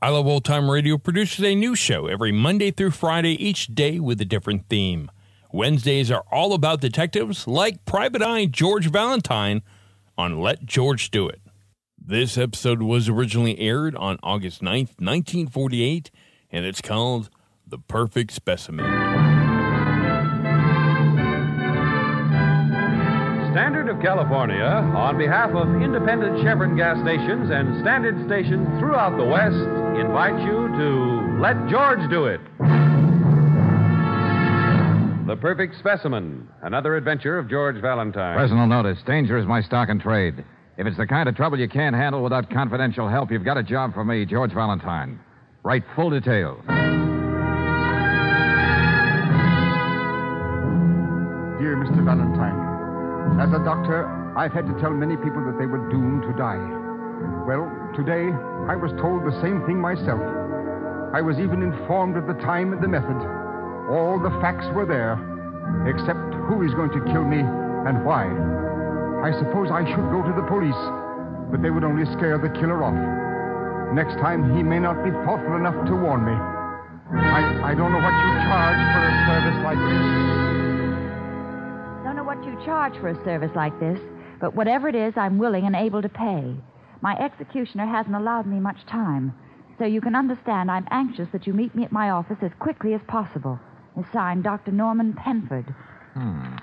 I Love Old Time Radio produces a new show every Monday through Friday, each day with a different theme. Wednesdays are all about detectives like Private Eye George Valentine on Let George Do It. This episode was originally aired on August 9th, 1948, and it's called The Perfect Specimen. Standard of California, on behalf of independent Chevron gas stations and standard stations throughout the West, invites you to Let George Do It. The Perfect Specimen, another adventure of George Valentine. Personal notice danger is my stock and trade. If it's the kind of trouble you can't handle without confidential help, you've got a job for me, George Valentine. Write full details. Dear Mr. Valentine, as a doctor, I've had to tell many people that they were doomed to die. Well, today, I was told the same thing myself. I was even informed of the time and the method. All the facts were there, except who is going to kill me and why. I suppose I should go to the police, but they would only scare the killer off. Next time, he may not be thoughtful enough to warn me. I, I don't know what you charge for a service like this. Don't know what you charge for a service like this, but whatever it is, I'm willing and able to pay. My executioner hasn't allowed me much time, so you can understand I'm anxious that you meet me at my office as quickly as possible. It's signed Dr. Norman Penford. Hmm.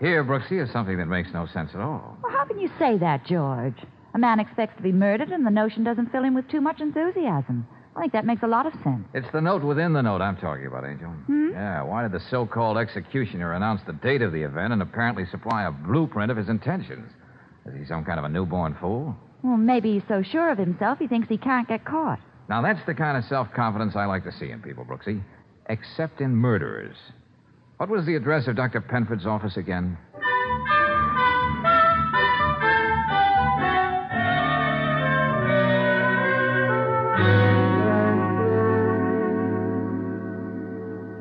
Here, Brooks, is something that makes no sense at all. Well, how can you say that, George? A man expects to be murdered, and the notion doesn't fill him with too much enthusiasm. I think that makes a lot of sense. It's the note within the note I'm talking about, Angel. Hmm? Yeah, why did the so called executioner announce the date of the event and apparently supply a blueprint of his intentions? Is he some kind of a newborn fool? Well, maybe he's so sure of himself he thinks he can't get caught. Now, that's the kind of self confidence I like to see in people, Brooksy. Except in murderers. What was the address of Dr. Penford's office again?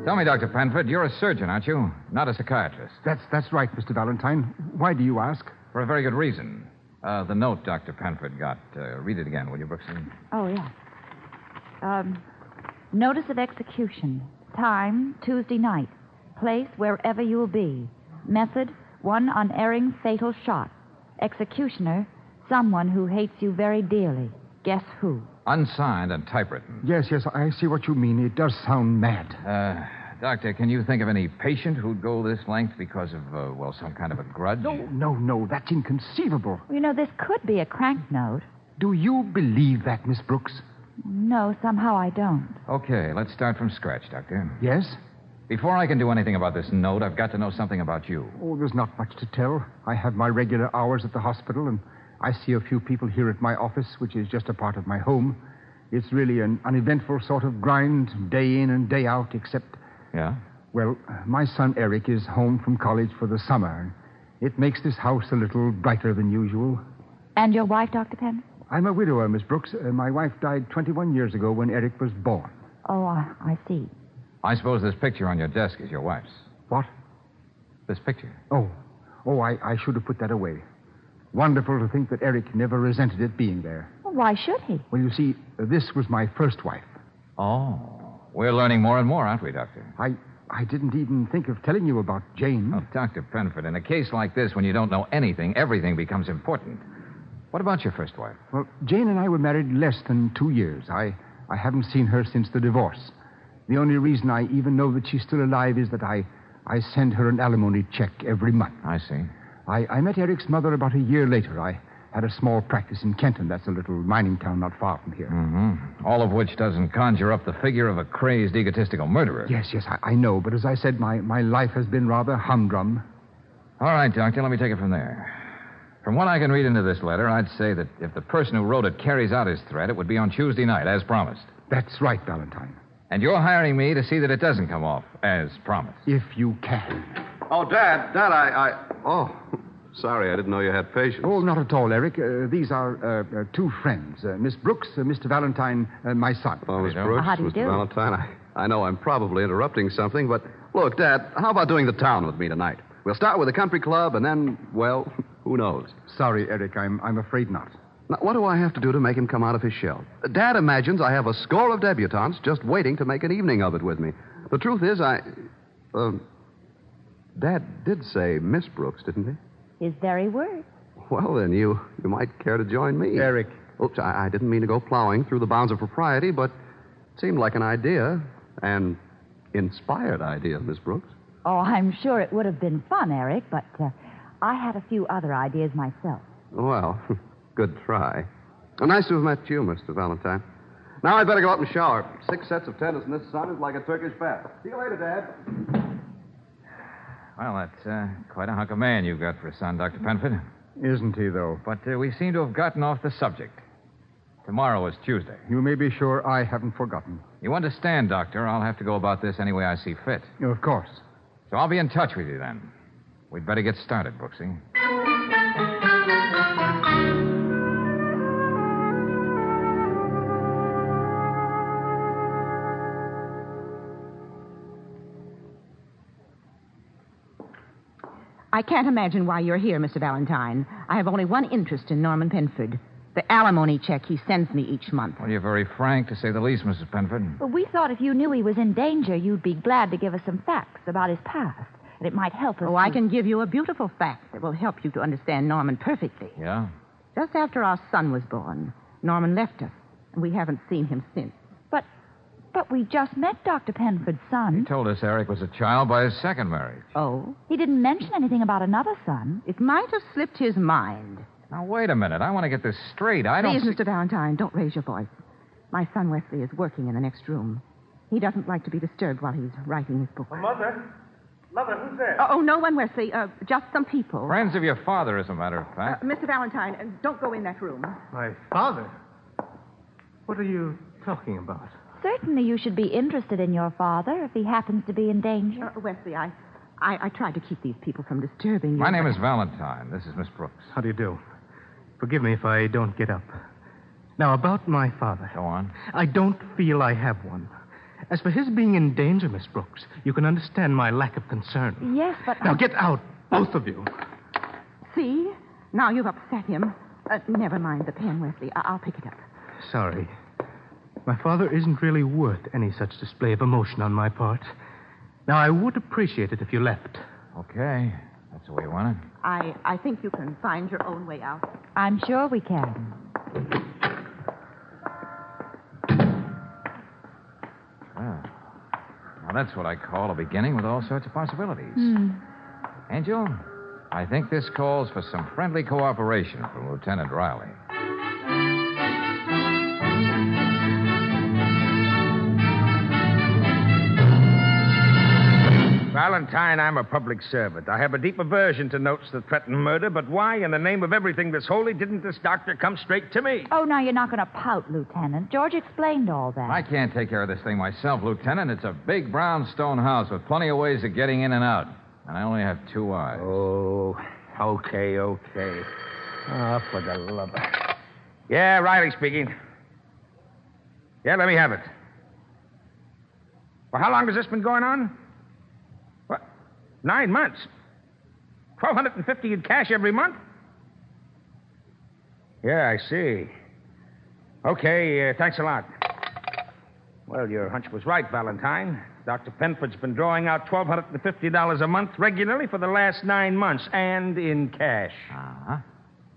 Tell me, Dr. Penford, you're a surgeon, aren't you? Not a psychiatrist. That's, that's right, Mr. Valentine. Why do you ask? For a very good reason. Uh, the note Dr. Penford got. Uh, read it again, will you, Brooksy? Oh, yeah. Um, notice of execution. Time, Tuesday night. Place, wherever you'll be. Method, one unerring fatal shot. Executioner, someone who hates you very dearly. Guess who? Unsigned and typewritten. Yes, yes, I see what you mean. It does sound mad. Uh, Doctor, can you think of any patient who'd go this length because of, uh, well, some kind of a grudge? No, no, no. That's inconceivable. You know, this could be a crank note. Do you believe that, Miss Brooks? No, somehow I don't. Okay, let's start from scratch, Doctor. Yes? Before I can do anything about this note, I've got to know something about you. Oh, there's not much to tell. I have my regular hours at the hospital, and I see a few people here at my office, which is just a part of my home. It's really an uneventful sort of grind, day in and day out, except, Yeah? well, my son Eric is home from college for the summer. It makes this house a little brighter than usual. And your wife, Dr. Penn? I'm a widower, Miss Brooks. Uh, my wife died 21 years ago when Eric was born. Oh, I, I see. I suppose this picture on your desk is your wife's. What? This picture. Oh, oh, I, I should have put that away. Wonderful to think that Eric never resented it being there. Well, why should he? Well, you see, this was my first wife. Oh. We're learning more and more, aren't we, Doctor? I, I didn't even think of telling you about Jane. Oh, Dr. Penford, in a case like this, when you don't know anything, everything becomes important. What about your first wife? Well, Jane and I were married less than two years. I, I haven't seen her since the divorce. The only reason I even know that she's still alive is that I, I send her an alimony check every month. I see. I, I met Eric's mother about a year later. I had a small practice in Kenton. That's a little mining town not far from here. Mm-hmm. All of which doesn't conjure up the figure of a crazed, egotistical murderer. Yes, yes, I, I know. But as I said, my, my life has been rather humdrum. All right, Doctor, let me take it from there. From what I can read into this letter, I'd say that if the person who wrote it carries out his threat, it would be on Tuesday night, as promised. That's right, Valentine. And you're hiring me to see that it doesn't come off, as promised. If you can. Oh, Dad, Dad, I, I. Oh, sorry, I didn't know you had patients. Oh, not at all, Eric. Uh, these are uh, uh, two friends uh, Miss Brooks, uh, Mr. Valentine, uh, my son. Oh, Miss? Brooks, How do you Mr. do? Valentine, I, I know I'm probably interrupting something, but look, Dad, how about doing the town with me tonight? We'll start with the country club, and then, well, who knows? Sorry, Eric, I'm, I'm afraid not. Now, what do I have to do to make him come out of his shell? Dad imagines I have a score of debutantes just waiting to make an evening of it with me. The truth is, I. Um, Dad did say Miss Brooks, didn't he? His very words. Well, then you you might care to join me. Eric. Oops, I, I didn't mean to go plowing through the bounds of propriety, but it seemed like an idea, an inspired idea, Miss Brooks. Oh, I'm sure it would have been fun, Eric, but uh, I had a few other ideas myself. Well, good try. Well, nice to have met you, Mr. Valentine. Now I'd better go up and shower. Six sets of tennis in this sun is like a Turkish bath. See you later, Dad. Well, that's uh, quite a hunk of man you've got for a son, Dr. Penford. Isn't he, though? But uh, we seem to have gotten off the subject. Tomorrow is Tuesday. You may be sure I haven't forgotten. You understand, Doctor, I'll have to go about this any way I see fit. Of course. So I'll be in touch with you then. We'd better get started, Brooksy. I can't imagine why you're here, Mr. Valentine. I have only one interest in Norman Penford the alimony check he sends me each month. Well, you're very frank, to say the least, Mrs. Penford. Well, we thought if you knew he was in danger, you'd be glad to give us some facts about his past, and it might help us. Oh, I can give you a beautiful fact that will help you to understand Norman perfectly. Yeah? Just after our son was born, Norman left us, and we haven't seen him since. But, but we just met Dr. Penford's son. He told us Eric was a child by his second marriage. Oh? He didn't mention anything about another son. It might have slipped his mind. Now, wait a minute. I want to get this straight. I don't. Please, see- Mr. Valentine, don't raise your voice. My son Wesley is working in the next room. He doesn't like to be disturbed while he's writing his book. Mother? Mother, who's there? Oh, oh, no one, Wesley. Uh, just some people. Friends of your father, as a matter of Uh, fact. Mr. Valentine, uh, don't go in that room. My father? What are you talking about? Certainly you should be interested in your father if he happens to be in danger. Uh, Wesley, I, I, I tried to keep these people from disturbing you. My name but- is Valentine. This is Miss Brooks. How do you do? Forgive me if I don't get up. Now, about my father. Go on. I don't feel I have one. As for his being in danger, Miss Brooks, you can understand my lack of concern. Yes, but. Now, get out, both of you. See? Now you've upset him. Uh, never mind the pen, Wesley. I- I'll pick it up. Sorry. My father isn't really worth any such display of emotion on my part. Now, I would appreciate it if you left. Okay. That's the way you want it. I, I think you can find your own way out. I'm sure we can. Well, now that's what I call a beginning with all sorts of possibilities. Hmm. Angel, I think this calls for some friendly cooperation from Lieutenant Riley. Valentine, I'm a public servant. I have a deep aversion to notes that threaten murder, but why, in the name of everything that's holy, didn't this doctor come straight to me? Oh, now you're not going to pout, Lieutenant. George explained all that. I can't take care of this thing myself, Lieutenant. It's a big brownstone house with plenty of ways of getting in and out. And I only have two eyes. Oh, okay, okay. Ah, for the love of... Yeah, Riley speaking. Yeah, let me have it. Well, how long has this been going on? What? Nine months. 1250 in cash every month? Yeah, I see. Okay, uh, thanks a lot. Well, your hunch was right, Valentine. Dr. Penford's been drawing out $1,250 a month regularly for the last nine months, and in cash. Uh-huh.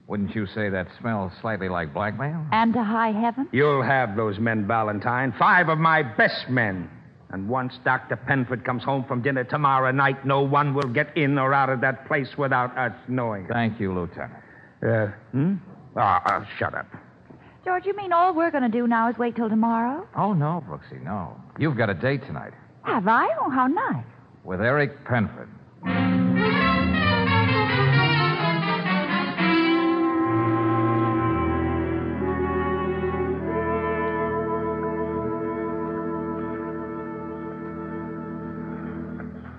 Wouldn't you say that smells slightly like blackmail? And to high heaven? You'll have those men, Valentine. Five of my best men. And once Dr. Penford comes home from dinner tomorrow night, no one will get in or out of that place without us knowing. Thank you, Lieutenant. Uh, hmm? Ah, uh, shut up. George, you mean all we're going to do now is wait till tomorrow? Oh, no, Brooksy, no. You've got a date tonight Have I? Oh, how nice. with Eric Penford.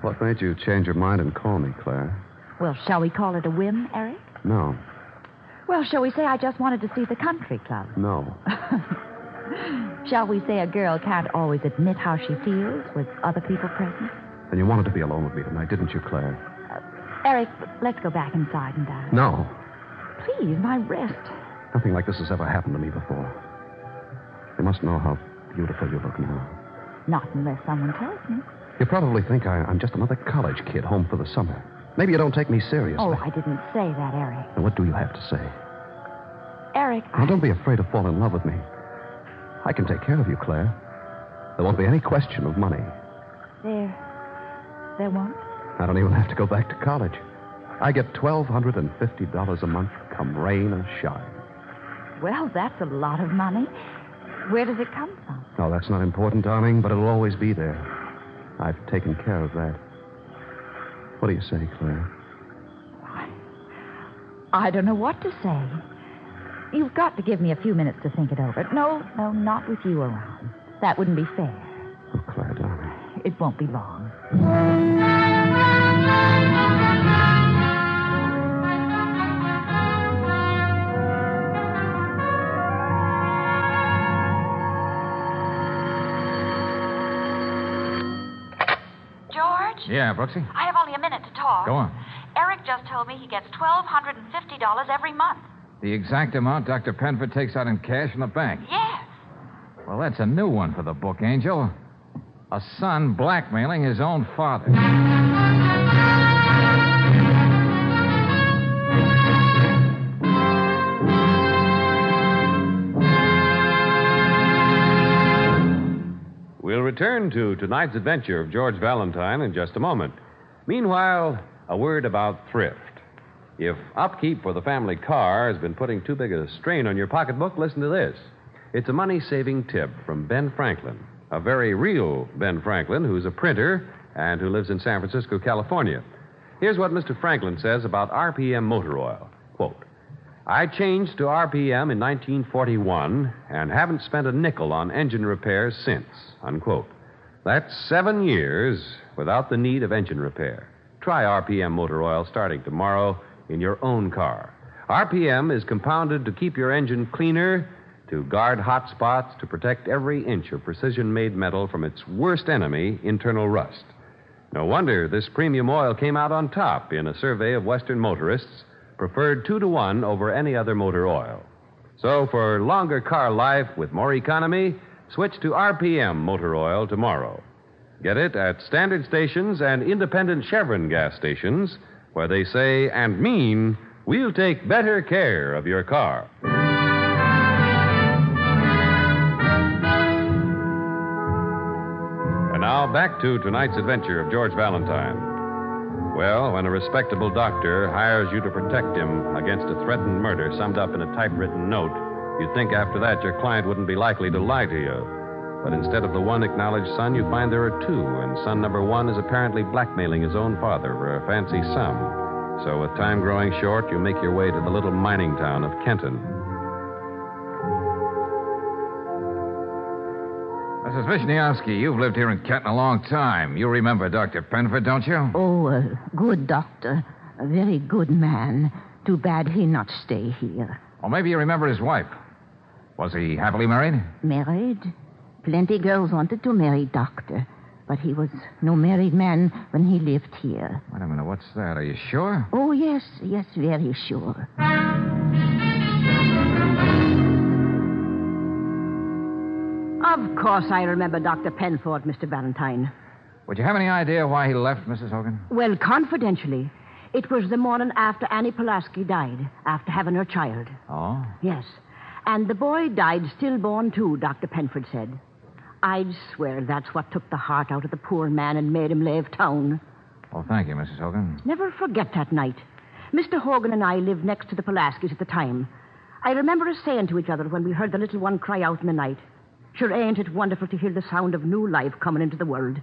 What made you change your mind and call me, Claire? Well, shall we call it a whim, Eric? No, Well, shall we say I just wanted to see the country club? no. Shall we say a girl can't always admit how she feels with other people present? And you wanted to be alone with me tonight, didn't you, Claire? Uh, Eric, let's go back inside and dine. No. Please, my wrist. Nothing like this has ever happened to me before. You must know how beautiful you look now. Not unless someone tells me. You probably think I, I'm just another college kid home for the summer. Maybe you don't take me seriously. Oh, I didn't say that, Eric. Then what do you have to say? Eric, Now, don't be afraid to fall in love with me. I can take care of you, Claire. There won't be any question of money. there. There won't? I don't even have to go back to college. I get $1,250 a month, come rain or shine. Well, that's a lot of money. Where does it come from? No, that's not important, darling, but it'll always be there. I've taken care of that. What do you say, Claire? I I don't know what to say. You've got to give me a few minutes to think it over. No, no, not with you around. That wouldn't be fair. Oh, Claire, darling. It won't be long. Yeah, Brooksy? I have only a minute to talk. Go on. Eric just told me he gets $1,250 every month. The exact amount Dr. Penford takes out in cash from the bank. Yes. Well, that's a new one for the book, Angel. A son blackmailing his own father. Return to tonight's adventure of George Valentine in just a moment. Meanwhile, a word about thrift. If upkeep for the family car has been putting too big a strain on your pocketbook, listen to this. It's a money saving tip from Ben Franklin, a very real Ben Franklin who's a printer and who lives in San Francisco, California. Here's what Mr. Franklin says about RPM motor oil. Quote, I changed to RPM in 1941 and haven't spent a nickel on engine repairs since. Unquote. That's seven years without the need of engine repair. Try RPM motor oil starting tomorrow in your own car. RPM is compounded to keep your engine cleaner, to guard hot spots, to protect every inch of precision made metal from its worst enemy, internal rust. No wonder this premium oil came out on top in a survey of Western motorists, preferred two to one over any other motor oil. So, for longer car life with more economy, switch to RPM motor oil tomorrow. Get it at standard stations and independent Chevron gas stations, where they say and mean, we'll take better care of your car. And now back to tonight's adventure of George Valentine. Well, when a respectable doctor hires you to protect him against a threatened murder summed up in a typewritten note, you'd think after that your client wouldn't be likely to lie to you. But instead of the one acknowledged son, you find there are two, and son number one is apparently blackmailing his own father for a fancy sum. So, with time growing short, you make your way to the little mining town of Kenton. Mrs. Wisniewski, you've lived here in Kenton a long time. You remember Dr. Penford, don't you? Oh, a good doctor. A very good man. Too bad he not stay here. Or maybe you remember his wife. Was he happily married? Married? Plenty girls wanted to marry doctor. But he was no married man when he lived here. Wait a minute, what's that? Are you sure? Oh, yes, yes, very sure. Of course, I remember Dr. Penford, Mr. Valentine. Would you have any idea why he left, Mrs. Hogan? Well, confidentially, it was the morning after Annie Pulaski died, after having her child. Oh? Yes. And the boy died stillborn, too, Dr. Penford said. I'd swear that's what took the heart out of the poor man and made him leave town. Oh, thank you, Mrs. Hogan. Never forget that night. Mr. Hogan and I lived next to the Pulaskis at the time. I remember us saying to each other when we heard the little one cry out in the night, Sure, ain't it wonderful to hear the sound of new life coming into the world?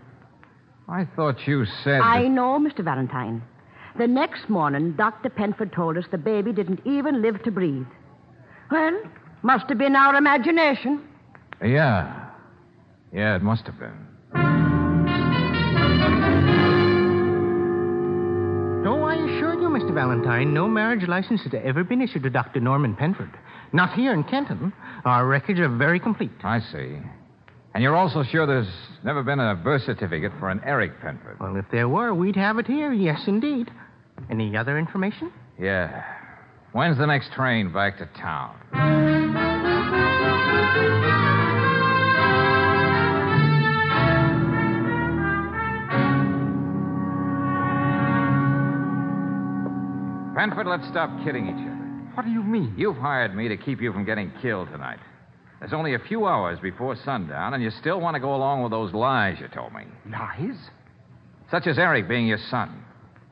I thought you said. I know, Mr. Valentine. The next morning, Dr. Penford told us the baby didn't even live to breathe. Well, must have been our imagination. Yeah. Yeah, it must have been. No, I assure you, Mr. Valentine, no marriage license has ever been issued to Dr. Norman Penford. Not here in Kenton. Our records are very complete. I see. And you're also sure there's never been a birth certificate for an Eric Penford? Well, if there were, we'd have it here. Yes, indeed. Any other information? Yeah. When's the next train back to town? Penford, let's stop kidding each other. What do you mean? You've hired me to keep you from getting killed tonight. There's only a few hours before sundown, and you still want to go along with those lies you told me. Lies? Such as Eric being your son.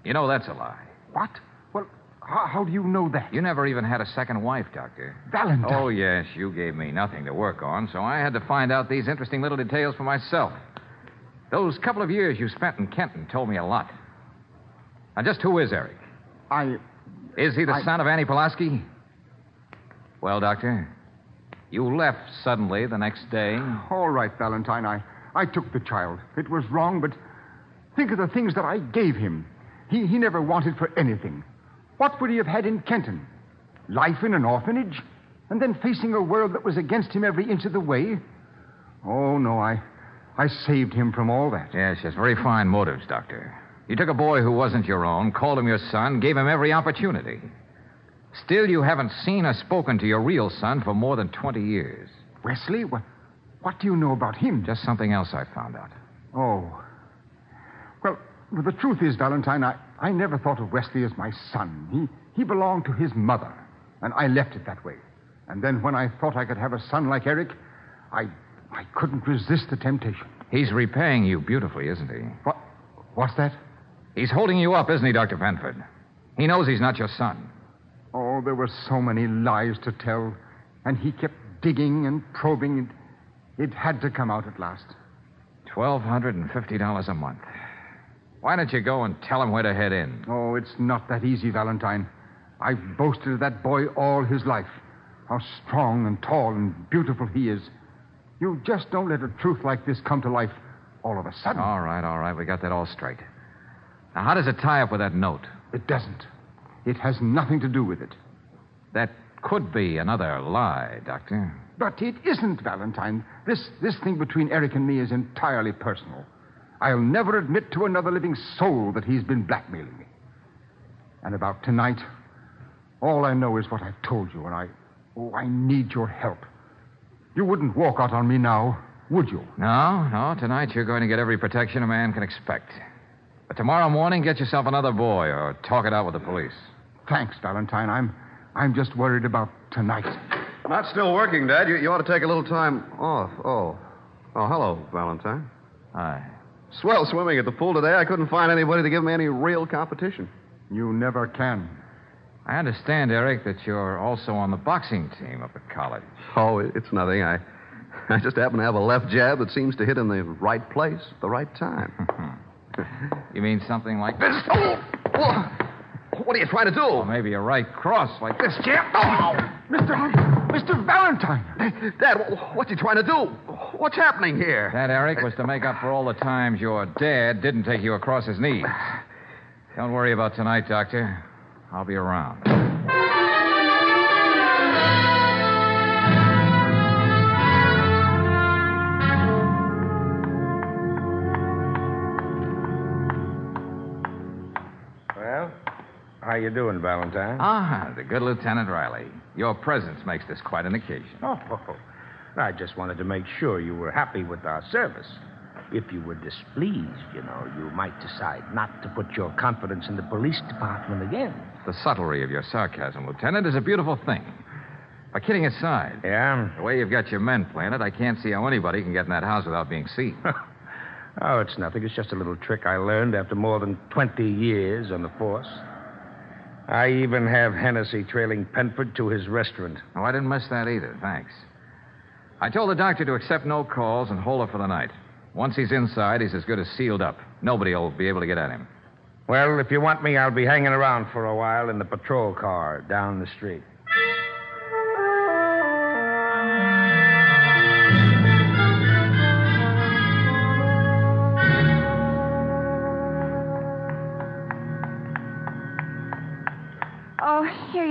You know that's a lie. What? Well, how, how do you know that? You never even had a second wife, Doctor. Valentine. Oh, yes, you gave me nothing to work on, so I had to find out these interesting little details for myself. Those couple of years you spent in Kenton told me a lot. Now, just who is Eric? I. Is he the I- son of Annie Pulaski? Well, Doctor, you left suddenly the next day. All right, Valentine. I, I took the child. It was wrong, but think of the things that I gave him. He, he never wanted for anything. What would he have had in Kenton? Life in an orphanage? And then facing a world that was against him every inch of the way? Oh, no, I, I saved him from all that. Yes, yes, very fine motives, Doctor. You took a boy who wasn't your own, called him your son, gave him every opportunity. Still, you haven't seen or spoken to your real son for more than 20 years. Wesley? What, what do you know about him? Just something else I found out. Oh. Well, the truth is, Valentine, I, I never thought of Wesley as my son. He, he belonged to his mother, and I left it that way. And then when I thought I could have a son like Eric, I, I couldn't resist the temptation. He's repaying you beautifully, isn't he? What? What's that? He's holding you up, isn't he, Dr. Penford? He knows he's not your son. Oh, there were so many lies to tell, and he kept digging and probing. It, it had to come out at last. $1,250 a month. Why don't you go and tell him where to head in? Oh, it's not that easy, Valentine. I've boasted of that boy all his life. How strong and tall and beautiful he is. You just don't let a truth like this come to life all of a sudden. All right, all right. We got that all straight. Now, how does it tie up with that note? It doesn't. It has nothing to do with it. That could be another lie, Doctor. But it isn't, Valentine. This, this thing between Eric and me is entirely personal. I'll never admit to another living soul that he's been blackmailing me. And about tonight, all I know is what I've told you, and I. Oh, I need your help. You wouldn't walk out on me now, would you? No, no. Tonight you're going to get every protection a man can expect. But tomorrow morning, get yourself another boy or talk it out with the police. Thanks, Valentine. I'm, I'm just worried about tonight. Not still working, Dad. You, you ought to take a little time off. Oh. Oh, hello, Valentine. Hi. Swell swimming at the pool today. I couldn't find anybody to give me any real competition. You never can. I understand, Eric, that you're also on the boxing team up at college. Oh, it's nothing. I, I just happen to have a left jab that seems to hit in the right place at the right time. You mean something like this? Oh! Wha- What are you trying to do? Or maybe a right cross like this, Jim. Oh! Mr. Mr. Um, Valentine! Dad, wh- what's he trying to do? What's happening here? That, Eric, was to make up for all the times your dad didn't take you across his knees. Don't worry about tonight, Doctor. I'll be around. How are you doing, Valentine? Ah, the good Lieutenant Riley. Your presence makes this quite an occasion. Oh, I just wanted to make sure you were happy with our service. If you were displeased, you know, you might decide not to put your confidence in the police department again. The subtlety of your sarcasm, Lieutenant, is a beautiful thing. But kidding aside. Yeah? The way you've got your men planted, I can't see how anybody can get in that house without being seen. oh, it's nothing. It's just a little trick I learned after more than 20 years on the force. I even have Hennessy trailing Penford to his restaurant. Oh, I didn't miss that either. Thanks. I told the doctor to accept no calls and hold her for the night. Once he's inside, he's as good as sealed up. Nobody will be able to get at him. Well, if you want me, I'll be hanging around for a while in the patrol car down the street.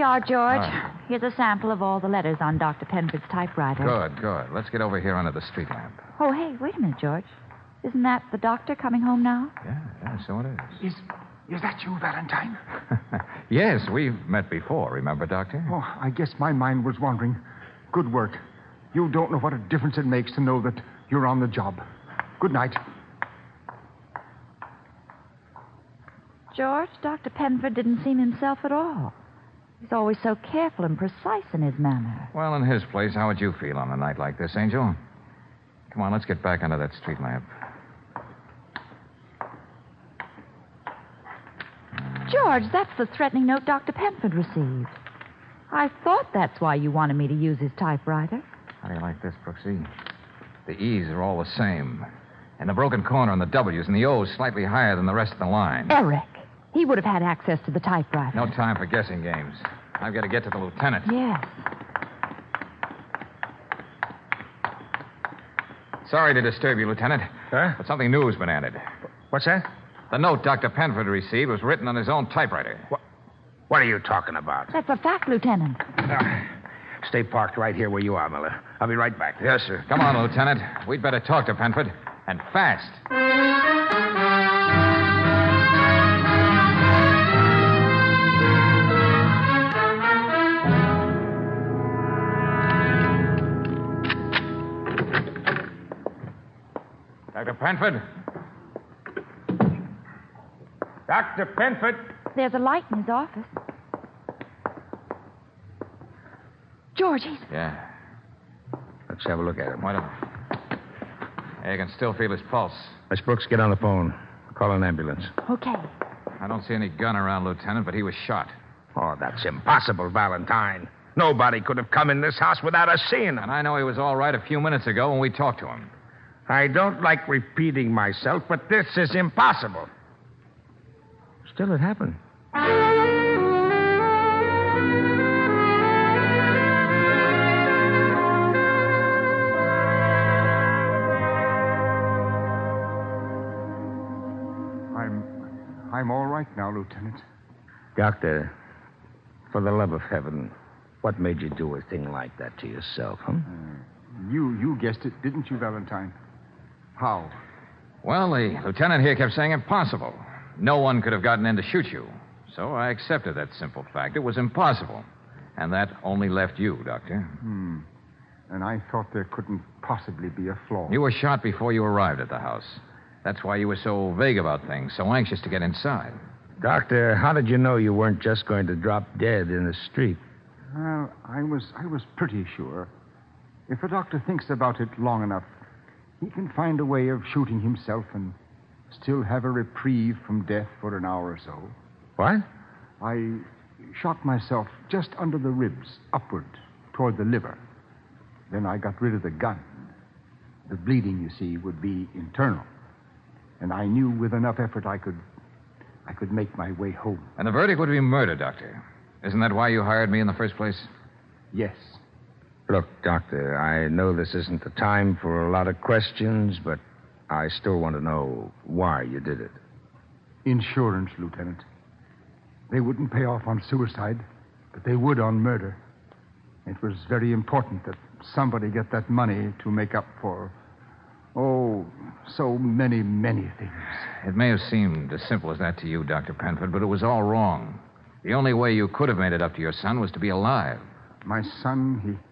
Are, George. Here's a sample of all the letters on Dr. Penford's typewriter. Good, good. Let's get over here under the street lamp. Oh, hey, wait a minute, George. Isn't that the doctor coming home now? Yeah, yeah, so it is. Is, is that you, Valentine? yes, we've met before, remember, Doctor? Oh, I guess my mind was wandering. Good work. You don't know what a difference it makes to know that you're on the job. Good night. George, Dr. Penford didn't seem himself at all. He's always so careful and precise in his manner. Well, in his place, how would you feel on a night like this, Angel? Come on, let's get back under that street lamp. George, that's the threatening note Dr. Penford received. I thought that's why you wanted me to use his typewriter. How do you like this, Brooksy? The E's are all the same. And the broken corner on the W's and the O's slightly higher than the rest of the line. Eric. He would have had access to the typewriter. No time for guessing games. I've got to get to the lieutenant. Yes. Sorry to disturb you, Lieutenant. Huh? But something new has been added. What's that? The note Dr. Penford received was written on his own typewriter. What, what are you talking about? That's a fact, Lieutenant. Uh, stay parked right here where you are, Miller. I'll be right back. Yes, sir. Come on, Lieutenant. We'd better talk to Penford. And fast. Penford? Dr. Penford? There's a light in his office. George, he's. Yeah. Let's have a look at him. Why don't. I can still feel his pulse. Miss Brooks, get on the phone. Call an ambulance. Okay. I don't see any gun around, Lieutenant, but he was shot. Oh, that's impossible, Valentine. Nobody could have come in this house without us seeing him. And I know he was all right a few minutes ago when we talked to him. I don't like repeating myself, but this is impossible. Still, it happened. I'm. I'm all right now, Lieutenant. Doctor, for the love of heaven, what made you do a thing like that to yourself, huh? Uh, you you guessed it, didn't you, Valentine? How? Well, the lieutenant here kept saying impossible. No one could have gotten in to shoot you. So I accepted that simple fact. It was impossible. And that only left you, Doctor. Hmm. And I thought there couldn't possibly be a flaw. You were shot before you arrived at the house. That's why you were so vague about things, so anxious to get inside. Doctor, how did you know you weren't just going to drop dead in the street? Well, I was I was pretty sure. If a doctor thinks about it long enough, he can find a way of shooting himself and still have a reprieve from death for an hour or so. What? I shot myself just under the ribs, upward, toward the liver. Then I got rid of the gun. The bleeding, you see, would be internal. And I knew with enough effort I could I could make my way home. And the verdict would be murder, Doctor. Isn't that why you hired me in the first place? Yes. Look, Doctor, I know this isn't the time for a lot of questions, but I still want to know why you did it. Insurance, Lieutenant. They wouldn't pay off on suicide, but they would on murder. It was very important that somebody get that money to make up for, oh, so many, many things. It may have seemed as simple as that to you, Dr. Penford, but it was all wrong. The only way you could have made it up to your son was to be alive. My son, he,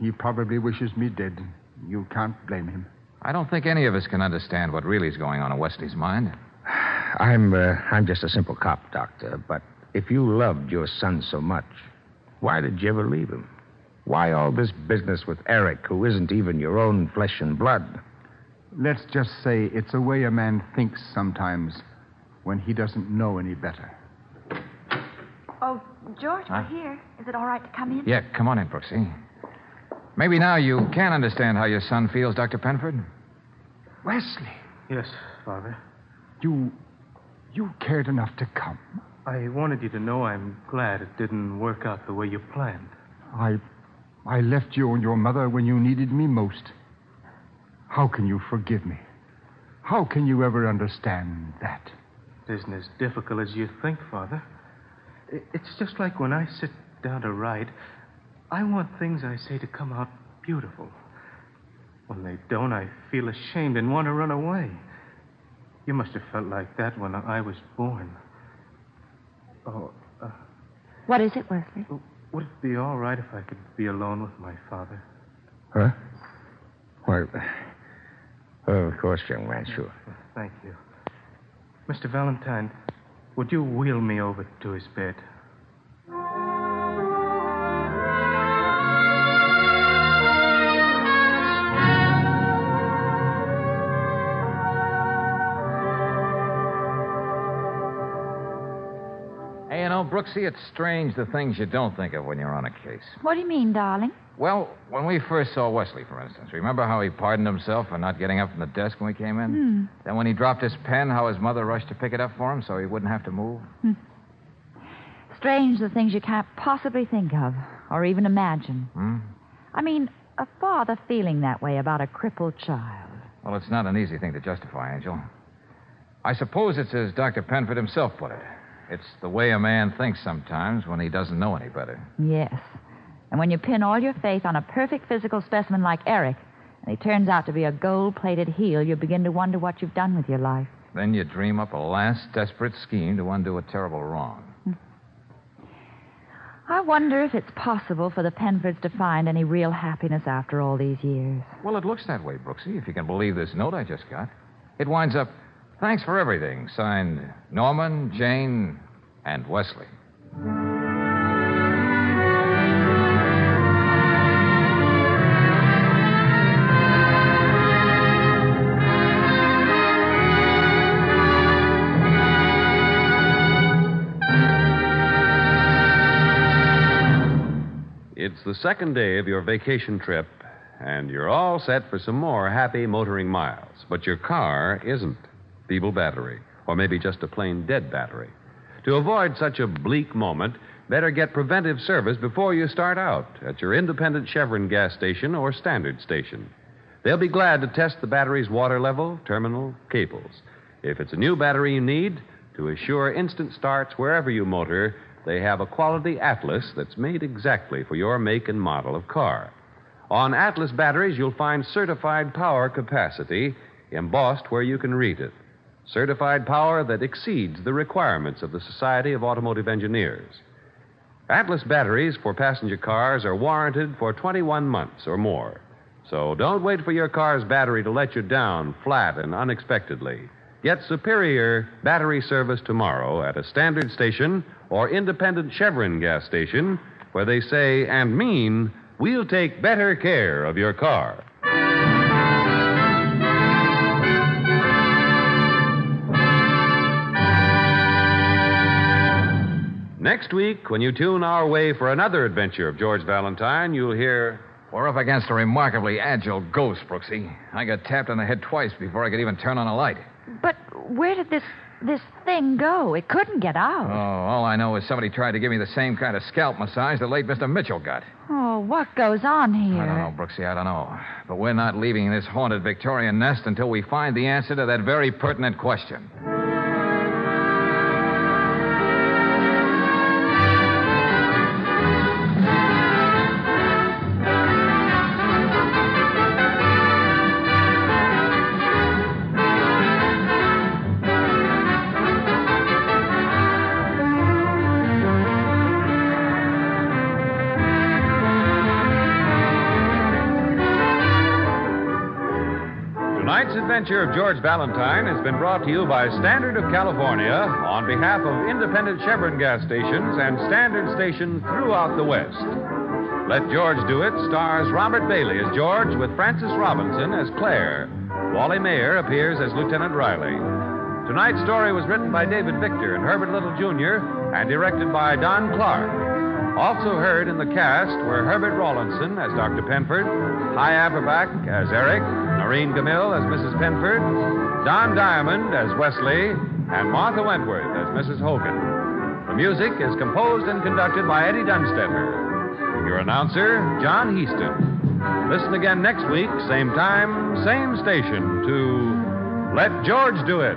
he probably wishes me dead. You can't blame him. I don't think any of us can understand what really is going on in Wesley's mind. I'm, uh, I'm just a simple cop, Doctor, but if you loved your son so much, why did you ever leave him? Why all this business with Eric, who isn't even your own flesh and blood? Let's just say it's a way a man thinks sometimes when he doesn't know any better. Oh, George, Huh? we're here. Is it all right to come in? Yeah, come on in, Brooksy. Maybe now you can understand how your son feels, Dr. Penford. Wesley, Yes, Father. you. you cared enough to come. I wanted you to know I'm glad it didn't work out the way you planned. I. I left you and your mother when you needed me most. How can you forgive me? How can you ever understand that? It isn't as difficult as you think, Father. It's just like when I sit down to write, I want things I say to come out beautiful. When they don't, I feel ashamed and want to run away. You must have felt like that when I was born. Oh, uh, What is it, Wesley? would it be all right if I could be alone with my father? Huh? Why, oh, of course, young man, sure. Thank you. Mr. Valentine, would you wheel me over to his bed? Know, Brooksy, it's strange the things you don't think of when you're on a case. What do you mean, darling? Well, when we first saw Wesley, for instance, remember how he pardoned himself for not getting up from the desk when we came in? Hmm. Then when he dropped his pen, how his mother rushed to pick it up for him so he wouldn't have to move? Strange the things you can't possibly think of or even imagine. Hmm? I mean, a father feeling that way about a crippled child. Well, it's not an easy thing to justify, Angel. I suppose it's as Dr. Penford himself put it. It's the way a man thinks sometimes when he doesn't know any better. Yes. And when you pin all your faith on a perfect physical specimen like Eric, and he turns out to be a gold plated heel, you begin to wonder what you've done with your life. Then you dream up a last desperate scheme to undo a terrible wrong. Hmm. I wonder if it's possible for the Penfords to find any real happiness after all these years. Well, it looks that way, Brooksy, if you can believe this note I just got. It winds up, thanks for everything, signed Norman, Jane, and Wesley. It's the second day of your vacation trip, and you're all set for some more happy motoring miles. But your car isn't. Feeble battery, or maybe just a plain dead battery. To avoid such a bleak moment, better get preventive service before you start out at your independent Chevron gas station or standard station. They'll be glad to test the battery's water level, terminal, cables. If it's a new battery you need, to assure instant starts wherever you motor, they have a quality Atlas that's made exactly for your make and model of car. On Atlas batteries, you'll find certified power capacity embossed where you can read it. Certified power that exceeds the requirements of the Society of Automotive Engineers. Atlas batteries for passenger cars are warranted for 21 months or more. So don't wait for your car's battery to let you down flat and unexpectedly. Get superior battery service tomorrow at a standard station or independent Chevron gas station where they say and mean, we'll take better care of your car. Next week, when you tune our way for another adventure of George Valentine, you'll hear. We're up against a remarkably agile ghost, Brooksy. I got tapped on the head twice before I could even turn on a light. But where did this this thing go? It couldn't get out. Oh, all I know is somebody tried to give me the same kind of scalp massage the late Mr. Mitchell got. Oh, what goes on here? I don't know, Brooksy, I don't know. But we're not leaving this haunted Victorian nest until we find the answer to that very pertinent question. The adventure of George Valentine has been brought to you by Standard of California on behalf of independent Chevron gas stations and Standard stations throughout the West. Let George Do It stars Robert Bailey as George with Frances Robinson as Claire. Wally Maher appears as Lieutenant Riley. Tonight's story was written by David Victor and Herbert Little Jr. and directed by Don Clark. Also heard in the cast were Herbert Rawlinson as Dr. Penford, Hy Averback as Eric, Noreen Gammill as Mrs. Penford, Don Diamond as Wesley, and Martha Wentworth as Mrs. Hogan. The music is composed and conducted by Eddie Dunstedter. Your announcer, John Heistand. Listen again next week, same time, same station, to Let George Do It.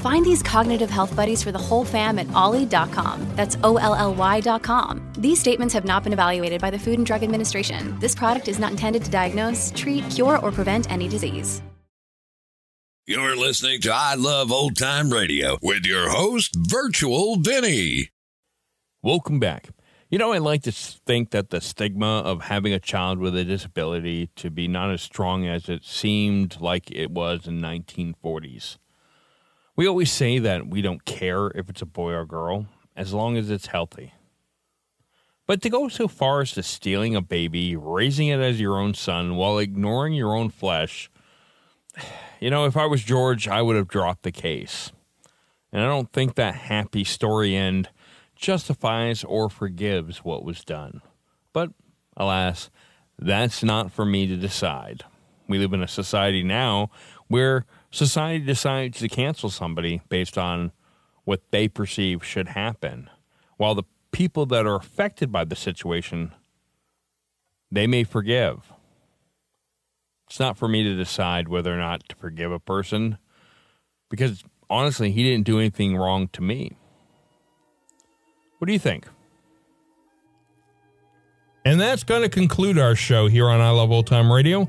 Find these cognitive health buddies for the whole fam at olly.com. That's O L L Y.com. These statements have not been evaluated by the Food and Drug Administration. This product is not intended to diagnose, treat, cure, or prevent any disease. You're listening to I Love Old Time Radio with your host, Virtual Vinny. Welcome back. You know, I like to think that the stigma of having a child with a disability to be not as strong as it seemed like it was in 1940s. We always say that we don't care if it's a boy or girl as long as it's healthy. But to go so far as to stealing a baby, raising it as your own son while ignoring your own flesh, you know, if I was George, I would have dropped the case. And I don't think that happy story end justifies or forgives what was done. But alas, that's not for me to decide. We live in a society now where society decides to cancel somebody based on what they perceive should happen, while the people that are affected by the situation they may forgive. It's not for me to decide whether or not to forgive a person because honestly, he didn't do anything wrong to me. What do you think? And that's going to conclude our show here on I Love Old Time Radio.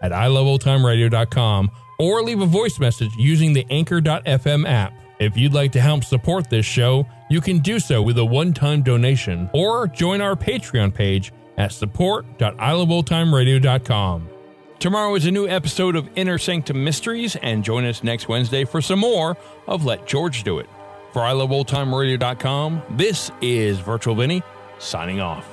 at iloveoldtimeradio.com or leave a voice message using the Anchor.fm app. If you'd like to help support this show, you can do so with a one time donation or join our Patreon page at support.iloveoldtimeradio.com. Tomorrow is a new episode of Inner Sanctum Mysteries, and join us next Wednesday for some more of Let George Do It. For iloveoldtimeradio.com, this is Virtual Vinny signing off.